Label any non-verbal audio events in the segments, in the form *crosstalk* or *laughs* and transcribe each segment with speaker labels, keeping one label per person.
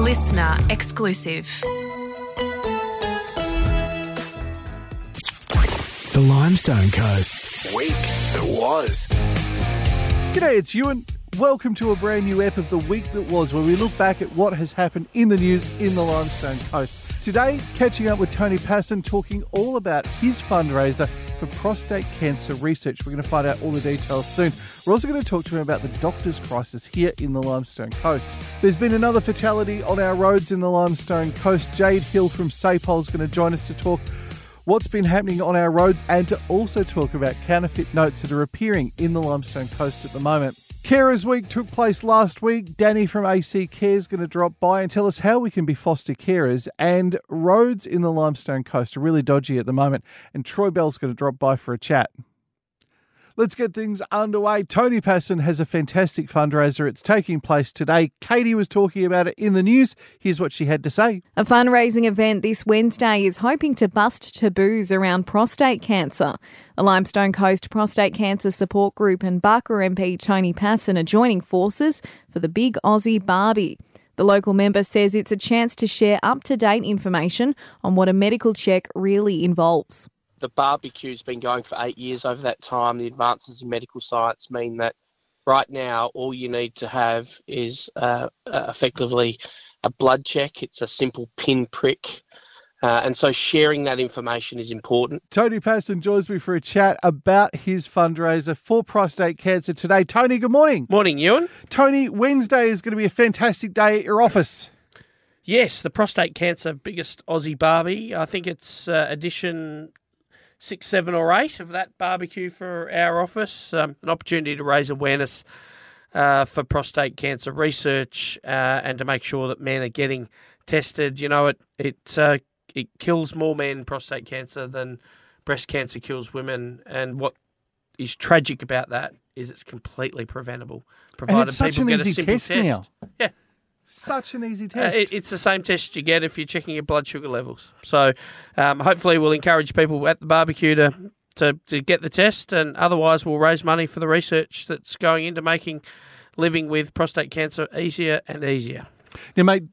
Speaker 1: listener exclusive.
Speaker 2: The Limestone Coast's week that was.
Speaker 3: G'day, it's Ewan. Welcome to a brand new ep of the week that was, where we look back at what has happened in the news in the Limestone Coast. Today, catching up with Tony Pasin, talking all about his fundraiser for prostate cancer research. We're going to find out all the details soon. We're also going to talk to him about the doctor's crisis here in the Limestone Coast. There's been another fatality on our roads in the Limestone Coast. Jade Hill from SAPOL is going to join us to talk what's been happening on our roads and to also talk about counterfeit notes that are appearing in the Limestone Coast at the moment. Carers Week took place last week. Danny from AC Care is going to drop by and tell us how we can be foster carers. And roads in the Limestone Coast are really dodgy at the moment. And Troy Bell's going to drop by for a chat. Let's get things underway. Tony Pasin has a fantastic fundraiser. It's taking place today. Katie was talking about it in the news. Here's what she had to say.
Speaker 4: A fundraising event this Wednesday is hoping to bust taboos around prostate cancer. The Limestone Coast Prostate Cancer Support Group and Barker MP Tony Pasin are joining forces for the Big Aussie Barbie. The local member says it's a chance to share up to date information on what a medical check really involves
Speaker 5: the barbecue's been going for eight years over that time. The advances in medical science mean that right now all you need to have is uh, uh, effectively a blood check. It's a simple pin prick. Uh, and so sharing that information is important.
Speaker 3: Tony Pasin joins me for a chat about his fundraiser for prostate cancer today. Tony, good morning.
Speaker 6: Morning, Ewan.
Speaker 3: Tony, Wednesday is going to be a fantastic day at your office.
Speaker 6: Yes, the prostate cancer biggest Aussie Barbie. I think it's uh, edition six, seven, or eight of that barbecue for our office. Um, an opportunity to raise awareness uh, for prostate cancer research uh, and to make sure that men are getting tested. You know, it it uh, it kills more men prostate cancer than breast cancer kills women, and what is tragic about that is it's completely preventable, provided people get a simple test, test.
Speaker 3: Now.
Speaker 6: Yeah,
Speaker 3: such an easy test.
Speaker 6: Uh, it, it's the same test you get if you're checking your blood sugar levels. So um, hopefully we'll encourage people at the barbecue to, to, to get the test, and otherwise we'll raise money for the research that's going into making living with prostate cancer easier and easier.
Speaker 3: Now, mate,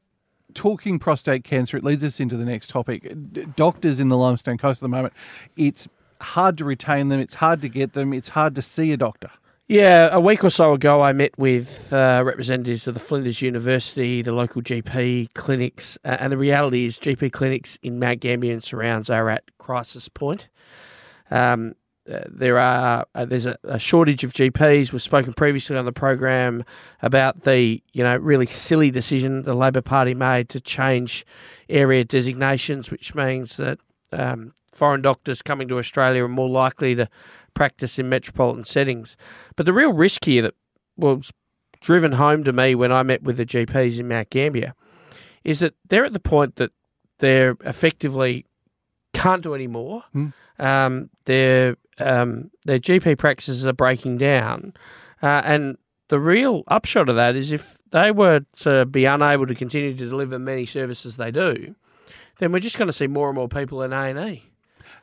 Speaker 3: talking prostate cancer, it leads us into the next topic. Doctors in the Limestone Coast at the moment, it's hard to retain them, it's hard to get them, it's hard to see a doctor.
Speaker 6: Yeah, a week or so ago, I met with uh, representatives of the Flinders University, the local GP clinics, uh, and the reality is GP clinics in Mount Gambier and surrounds are at crisis point. Um, uh, there are uh, there's a, a, shortage of GPs. We've spoken previously on the program about the you know really silly decision the Labor Party made to change area designations, which means that um, foreign doctors coming to Australia are more likely to practice in metropolitan settings. But the real risk here that was driven home to me when I met with the GPs in Mount Gambier is that they're at the point that they're effectively can't do any more. Mm. Um, their um, their GP practices are breaking down, uh, and the real upshot of that is if they were to be unable to continue to deliver many services they do, then we're just going to see more and more people in A and E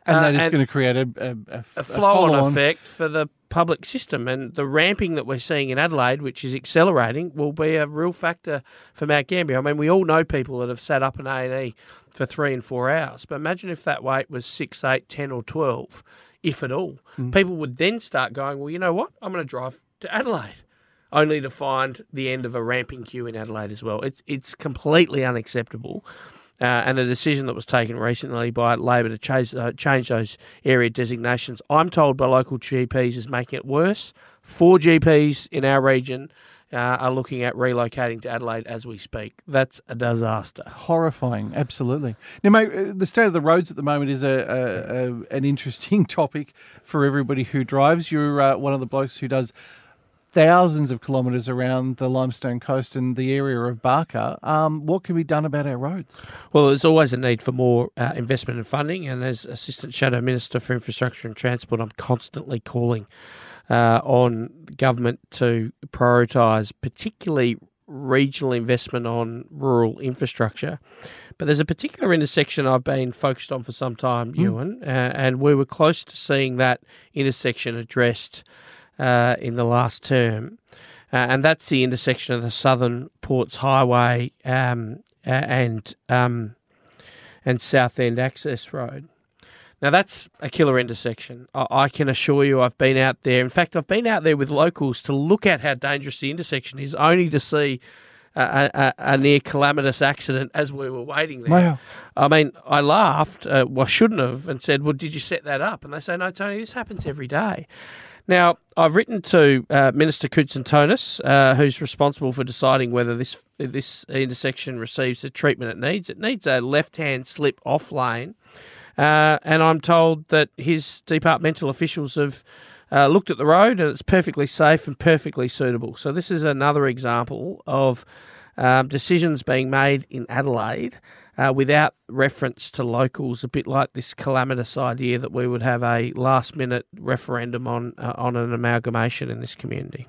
Speaker 3: and that uh, is going to create a, a, a,
Speaker 6: a flow-on effect for the public system. And the ramping that we're seeing in Adelaide, which is accelerating, will be a real factor for Mount Gambier. I mean, we all know people that have sat up in A and E for three and four hours, but imagine if that wait was six, eight, ten, or twelve, if at all. Mm. People would then start going, well, you know what? I'm going to drive to Adelaide. Only to find the end of a ramping queue in Adelaide as well. It's it's completely unacceptable. Uh, and the decision that was taken recently by Labor to change, uh, change those area designations, I'm told by local GPs, is making it worse. Four GPs in our region uh, are looking at relocating to Adelaide as we speak. That's a disaster.
Speaker 3: Horrifying, absolutely. Now, mate, uh, the state of the roads at the moment is a, a, a an interesting *laughs* topic for everybody who drives. You're uh, one of the blokes who does thousands of kilometres around the limestone coast and the area of Barker. Um, what can be done about our roads?
Speaker 6: Well, there's always a need for more uh, investment and funding, and as Assistant Shadow Minister for Infrastructure and Transport, I'm constantly calling uh, on government to prioritise, particularly regional investment on rural infrastructure. But there's a particular intersection I've been focused on for some time, mm. Ewan, uh, and we were close to seeing that intersection addressed uh, in the last term. Uh, and that's the intersection of the Southern Ports Highway um, and um, and South End Access Road. Now that's a killer intersection. I, I can assure you, I've been out there. In fact, I've been out there with locals to look at how dangerous the intersection is, only to see a, a, a, near calamitous accident as we were waiting there.
Speaker 3: Wow.
Speaker 6: I mean, I laughed, uh, well, I shouldn't have, and said, Well, did you set that up? And they say, No, Tony, this happens every day. Now, I've written to uh, Minister Koutsantonis, uh, who's responsible for deciding whether this this intersection receives the treatment it needs. It needs a left-hand slip off lane, uh, and I'm told that his departmental officials have uh, looked at the road and it's perfectly safe and perfectly suitable. So this is another example of um, decisions being made in Adelaide uh, without reference to locals, a bit like this calamitous idea that we would have a last minute referendum on uh, on an amalgamation in this community.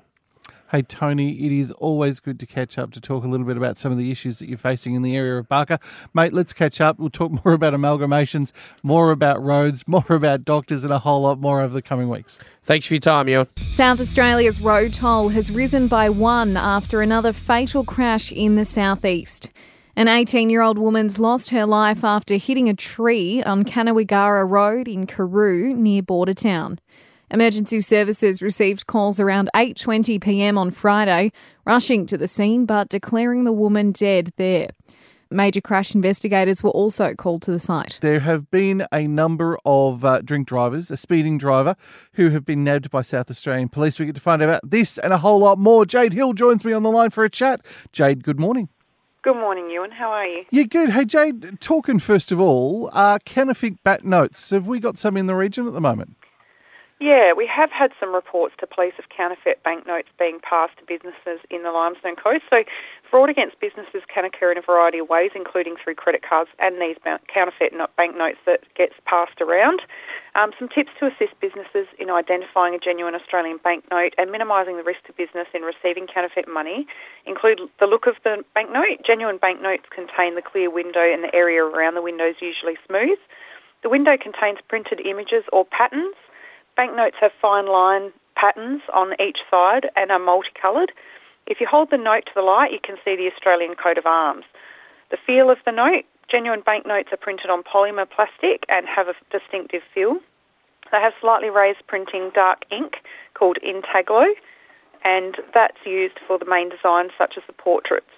Speaker 3: Hey, Tony, it is always good to catch up to talk a little bit about some of the issues that you're facing in the area of Barker. Mate, let's catch up. We'll talk *laughs* more about amalgamations, more about roads, *laughs* more about doctors, and a whole lot more over the coming weeks.
Speaker 6: Thanks for your time, Ewan.
Speaker 4: South Australia's road toll has risen by one after another fatal crash in the southeast. An 18 year old woman's lost her life after hitting a tree on Cannawigara Road in Carew near Bordertown. Emergency services received calls around 8:20 p.m. on Friday, rushing to the scene but declaring the woman dead there. Major crash investigators were also called to the site.
Speaker 3: There have been a number of uh, drink drivers, a speeding driver, who have been nabbed by South Australian Police. We get to find out about this and a whole lot more. Jade Hill joins me on the line for a chat. Jade, good morning.
Speaker 7: Good morning, Ewan. How are you?
Speaker 3: Yeah, good. Hey, Jade, talking first of all, uh, counterfeit bat notes. Have we got some in the region at the moment?
Speaker 7: Yeah, we have had some reports to police of counterfeit banknotes being passed to businesses in the Limestone Coast. So, fraud against businesses can occur in a variety of ways, including through credit cards and these counterfeit banknotes that gets passed around. Um, some tips to assist businesses in identifying a genuine Australian banknote and minimising the risk to business in receiving counterfeit money include the look of the banknote. Genuine banknotes contain the clear window and the area around the window is usually smooth. The window contains printed images or patterns Banknotes have fine line patterns on each side and are multicoloured. If you hold the note to the light, you can see the Australian coat of arms. The feel of the note genuine banknotes are printed on polymer plastic and have a distinctive feel. They have slightly raised printing dark ink called Intaglio, and that's used for the main designs such as the portraits.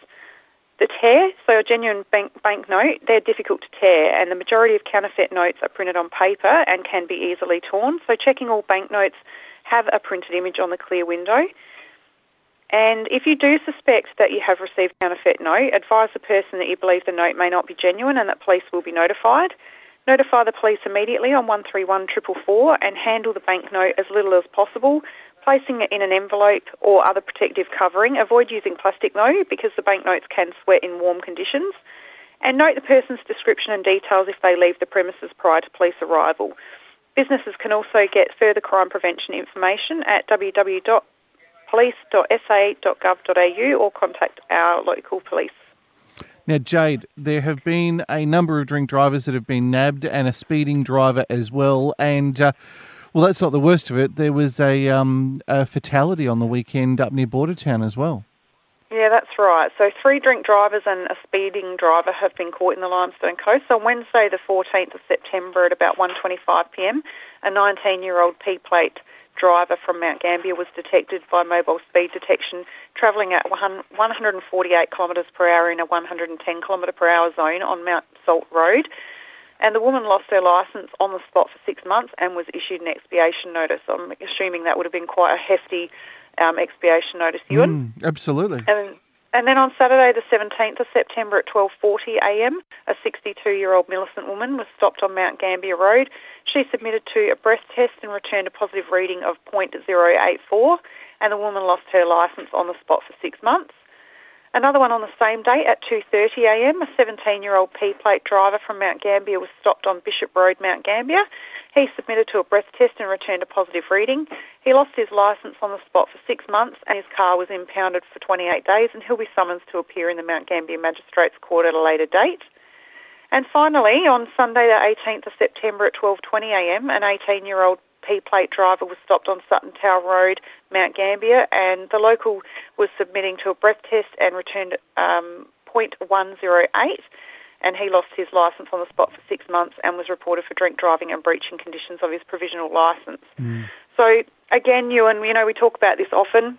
Speaker 7: The tear, so a genuine bank, banknote, they're difficult to tear, and the majority of counterfeit notes are printed on paper and can be easily torn. So checking all banknotes have a printed image on the clear window. And if you do suspect that you have received a counterfeit note, advise the person that you believe the note may not be genuine and that police will be notified. Notify the police immediately on 131 444 and handle the banknote as little as possible placing it in an envelope or other protective covering. Avoid using plastic though, because the banknotes can sweat in warm conditions. And note the person's description and details if they leave the premises prior to police arrival. Businesses can also get further crime prevention information at www.police.sa.gov.au or contact our local police.
Speaker 3: Now, Jade, there have been a number of drink drivers that have been nabbed and a speeding driver as well. And uh, well, that's not the worst of it. There was a, um, a fatality on the weekend up near Bordertown as well.
Speaker 7: Yeah, that's right. So three drink drivers and a speeding driver have been caught in the Limestone Coast. On Wednesday, the 14th of September, at about 1:25 p.m., a 19-year-old P-plate driver from Mount Gambier was detected by mobile speed detection, travelling at 148 kilometres per hour in a 110 kilometre per hour zone on Mount Salt Road. And the woman lost her licence on the spot for six months and was issued an expiation notice. I'm assuming that would have been quite a hefty um, expiation notice, Ewan.
Speaker 3: Mm, absolutely.
Speaker 7: And, and then on Saturday, the 17th of September at 12.40am, a 62-year-old Millicent woman was stopped on Mount Gambier Road. She submitted to a breath test and returned a positive reading of 0.084, and the woman lost her licence on the spot for six months. Another one on the same day at 2.30am, a 17-year-old P-plate driver from Mount Gambier was stopped on Bishop Road, Mount Gambier. He submitted to a breath test and returned a positive reading. He lost his licence on the spot for six months and his car was impounded for 28 days and he'll be summoned to appear in the Mount Gambier Magistrates Court at a later date. And finally, on Sunday the 18th of September at 12.20am, an 18-year-old P-plate driver was stopped on Suttontown Road, Mount Gambier, and the local was submitting to a breath test and returned um, .108 and he lost his licence on the spot for six months and was reported for drink driving and breaching conditions of his provisional licence. Mm. So again, Ewan, you know, we talk about this often.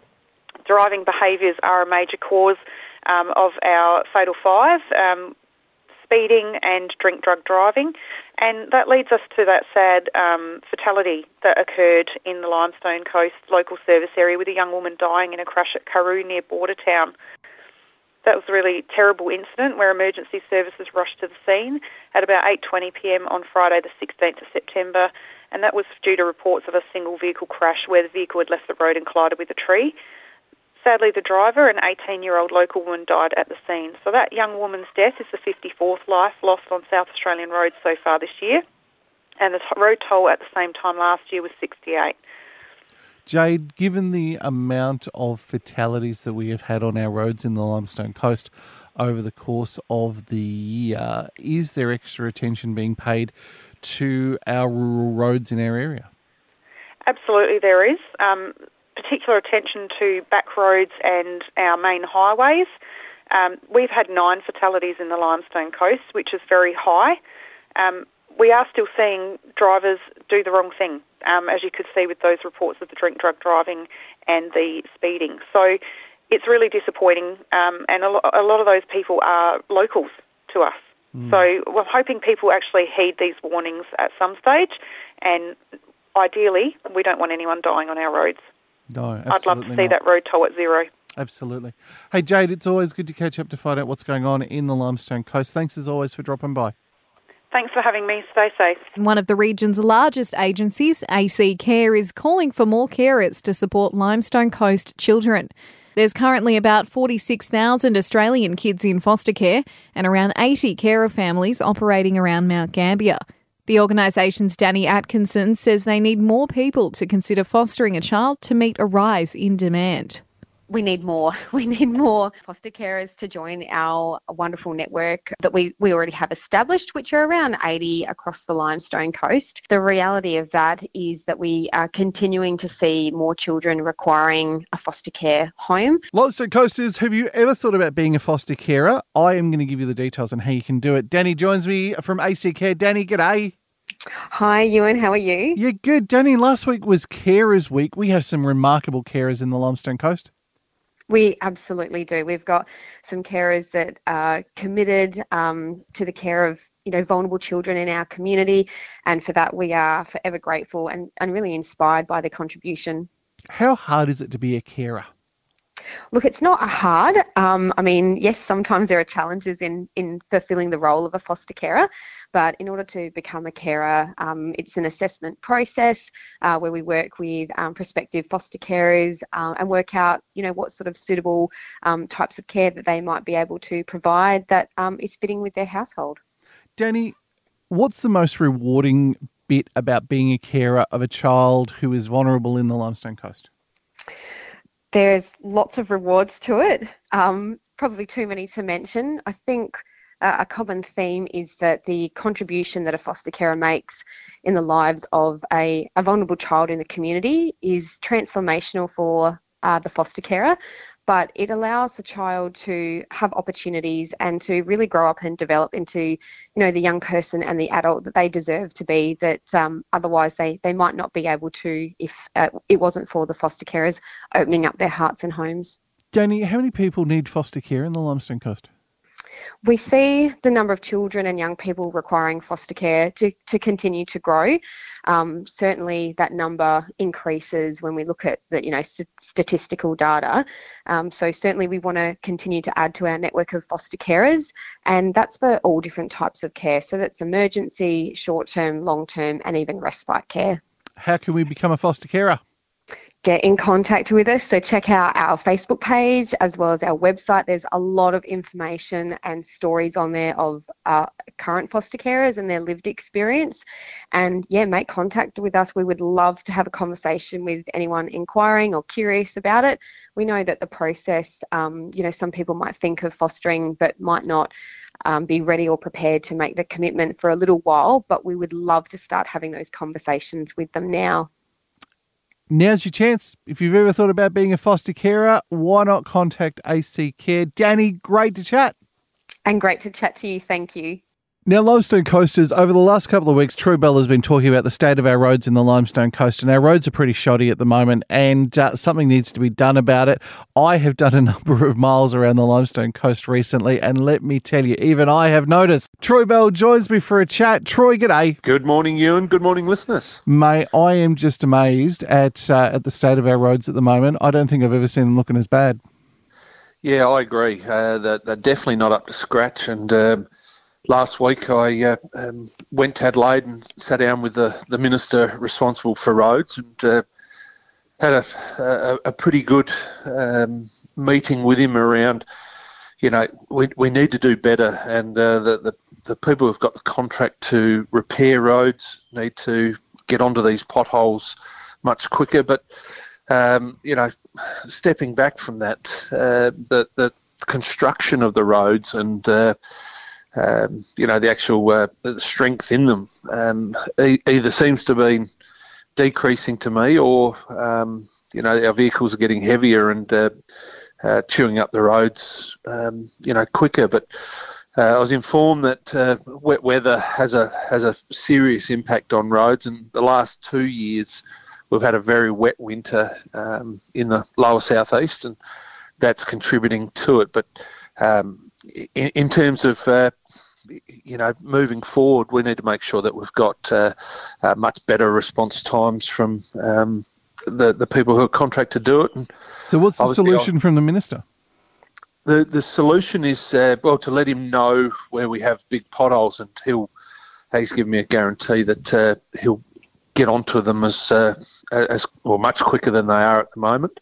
Speaker 7: Driving behaviours are a major cause um, of our fatal five. Um, speeding and drink drug driving. And that leads us to that sad um, fatality that occurred in the Limestone Coast local service area with a young woman dying in a crash at Carew near Bordertown. That was a really terrible incident where emergency services rushed to the scene at about 8.20pm on Friday the 16th of September and that was due to reports of a single vehicle crash where the vehicle had left the road and collided with a tree. Sadly, the driver, an 18 year old local woman, died at the scene. So that young woman's death is the 54th life lost on South Australian roads so far this year. And the road toll at the same time last year was 68.
Speaker 3: Jade, given the amount of fatalities that we have had on our roads in the Limestone Coast over the course of the year, is there extra attention being paid to our rural roads in our area?
Speaker 7: Absolutely, there is. Um, particular attention to back roads and our main highways. Um, we've had nine fatalities in the Limestone Coast, which is very high. Um, we are still seeing drivers do the wrong thing, um, as you could see with those reports of the drink drug driving and the speeding. So it's really disappointing, um, and a, lo- a, lot of those people are locals to us. Mm. So we're hoping people actually heed these warnings at some stage, and ideally, we don't want anyone dying on our roads.
Speaker 3: No,
Speaker 7: I'd love to see
Speaker 3: not.
Speaker 7: that road toll at zero.
Speaker 3: Absolutely. Hey, Jade, it's always good to catch up to find out what's going on in the Limestone Coast. Thanks as always for dropping by.
Speaker 7: Thanks for having me. Stay safe.
Speaker 4: One of the region's largest agencies, AC Care, is calling for more carers to support Limestone Coast children. There's currently about 46,000 Australian kids in foster care and around 80 carer families operating around Mount Gambier. The organisation's Danny Atkinson says they need more people to consider fostering a child to meet a rise in demand
Speaker 8: we need more. *laughs* We need more foster carers to join our wonderful network that we, we already have established, which are around 80 across the Limestone Coast. The reality of that is that we are continuing to see more children requiring a foster care home.
Speaker 3: Limestone Coasters, have you ever thought about being a foster carer? I am going to give you the details on how you can do it. Danny joins me from AC Care. Danny, g'day.
Speaker 8: Hi, Ewan. How are you?
Speaker 3: Yeah, good. Danny, last week was Carers Week. We have some remarkable carers in the Limestone Coast.
Speaker 8: We absolutely do. We've got some carers that are committed um, to the care of you know vulnerable children in our community, and for that we are forever grateful and, and really inspired by the contribution.
Speaker 3: How hard is it to be a carer?
Speaker 8: Look, it's not hard. Um, I mean, yes, sometimes there are challenges in, in fulfilling the role of a foster carer, but in order to become a carer, um, it's an assessment process uh, where we work with um, prospective foster carers uh, and work out, you know, what sort of suitable um, types of care that they might be able to provide that um, is fitting with their household.
Speaker 3: Danny, what's the most rewarding bit about being a carer of a child who is vulnerable in the Limestone Coast?
Speaker 8: There's lots of rewards to it. Um, probably too many to mention. I think uh, a common theme is that the contribution that a foster carer makes in the lives of a, a vulnerable child in the community is transformational for uh, the foster carer but it allows the child to have opportunities and to really grow up and develop into, you know, the young person and the adult that they deserve to be. That um, otherwise they they might not be able to if uh, it wasn't for the foster carers opening up their hearts and homes.
Speaker 3: Danny, how many people need foster care in the Limestone Coast?
Speaker 8: We see the number of children and young people requiring foster care to, to continue to grow. Um, certainly, that number increases when we look at the you know st- statistical data. Um, so certainly, we want to continue to add to our network of foster carers, and that's for all different types of care. So that's emergency, short term, long term, and even respite care.
Speaker 3: How can we become a foster carer?
Speaker 8: Get in contact with us. So check out our Facebook page as well as our website. There's a lot of information and stories on there of uh, current foster carers and their lived experience. And yeah, make contact with us. We would love to have a conversation with anyone inquiring or curious about it. We know that the process, um, you know, some people might think of fostering but might not. Um, be ready or prepared to make the commitment for a little while, but we would love to start having those conversations with them now
Speaker 3: now's your chance. If you've ever thought about being a foster carer, why not contact AC Care? Danny, great to chat.
Speaker 8: And great to chat to you. Thank you.
Speaker 3: Now, Limestone Coasters, over the last couple of weeks, Troy Bell has been talking about the state of our roads in the Limestone Coast, and our roads are pretty shoddy at the moment, and uh, something needs to be done about it. I have done a *laughs* number of miles around the Limestone Coast recently, and let me tell you, even I have noticed. Troy Bell joins me for a chat. Troy, g'day.
Speaker 9: Good morning, Ewan. Good morning, listeners.
Speaker 3: Mate, I am just amazed at uh, at the state of our roads at the moment. I don't think I've ever seen them looking as bad.
Speaker 9: Yeah, I agree. Uh, they're, they're, definitely not up to scratch, and. Last week I uh, um, went to Adelaide and sat down with the, the minister responsible for roads and uh, had a, a, a, pretty good um, meeting with him around, you know, we, we need to do better and uh, the, the, the people who've got the contract to repair roads need to get onto these potholes much quicker. But, um, you know, stepping back from that, uh, the, the construction of the roads and uh, um, you know, the actual uh, strength in them um, e- either seems to be decreasing to me, or um, you know, our vehicles are getting heavier and uh, uh, chewing up the roads, um, you know, quicker. But uh, I was informed that uh, wet weather has a has a serious impact on roads, and the last two years we've had a very wet winter um, in the lower southeast, and that's contributing to it. But um, in, in, terms of uh, you know, moving forward, we need to make sure that we've got uh, uh, much better response times from um, the the people who are contracted to do it. And
Speaker 3: so, what's the solution I'll, from the minister?
Speaker 9: The the solution is uh, well to let him know where we have big potholes, and he'll he's given me a guarantee that uh, he'll get onto them as uh, as well much quicker than they are at the moment.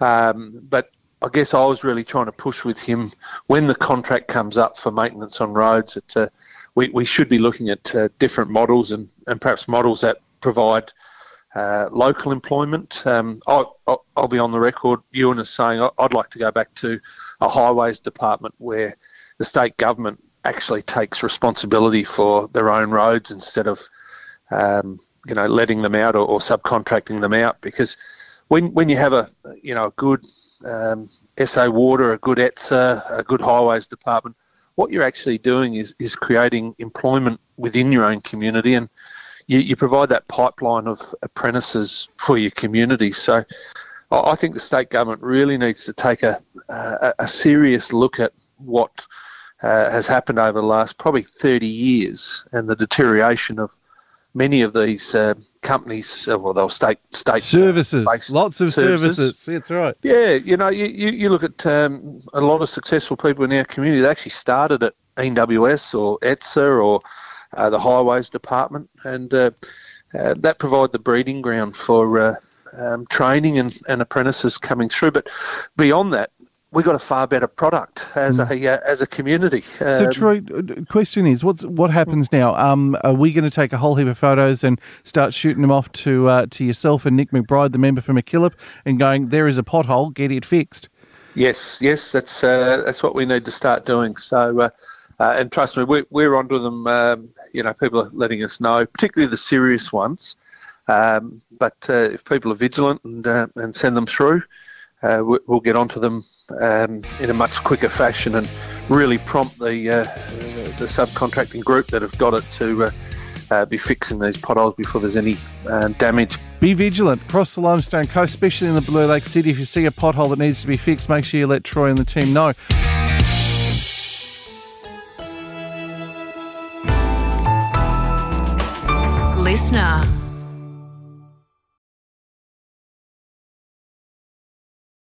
Speaker 9: Um, but I guess I was really trying to push with him when the contract comes up for maintenance on roads. That uh, we we should be looking at uh, different models and, and perhaps models that provide uh, local employment. Um, I'll, I'll, be on the record, Ewan, is saying I'd like to go back to a highways department where the state government actually takes responsibility for their own roads instead of um, you know letting them out or, or subcontracting them out because when when you have a you know a good um, SA Water, a good ETSA, a good highways department, what you're actually doing is, is creating employment within your own community and you, you provide that pipeline of apprentices for your community. So I think the state government really needs to take a, a, a serious look at what uh, has happened over the last probably 30 years and the deterioration of many of these uh, companies, uh, well, they'll state state uh,
Speaker 3: services, lots of services. services. That's right.
Speaker 9: Yeah, you know, you, you, you look at um, a lot of successful people in our community. They actually started at NWS or ETSA or uh, the Highways Department, and uh, uh, that provide the breeding ground for. Um, training and, and apprentices coming through, but beyond that, we got a far better product as mm. a uh, as a community.
Speaker 3: So, um, Troy, question is, what's what happens now? Um, are we going to take a whole heap of photos and start shooting them off to uh, to yourself and Nick McBride, the member for MacKillop, and going, there is a pothole, get it fixed?
Speaker 9: Yes, yes, that's uh, that's what we need to start doing. So. Uh, uh and trust me, we're, we're onto them. Um, you know, people are letting us know, particularly the serious ones. Um, but uh, if people are vigilant and, and send them through, uh, we'll get onto them um, in a much quicker fashion and really prompt the uh, the subcontracting group that have got it to uh, uh be fixing these potholes before there's any uh, damage.
Speaker 3: Be vigilant across the limestone coast, especially in the Blue Lake City. If you see a pothole that needs to be fixed, make sure you let Troy and the team know.
Speaker 1: Listener.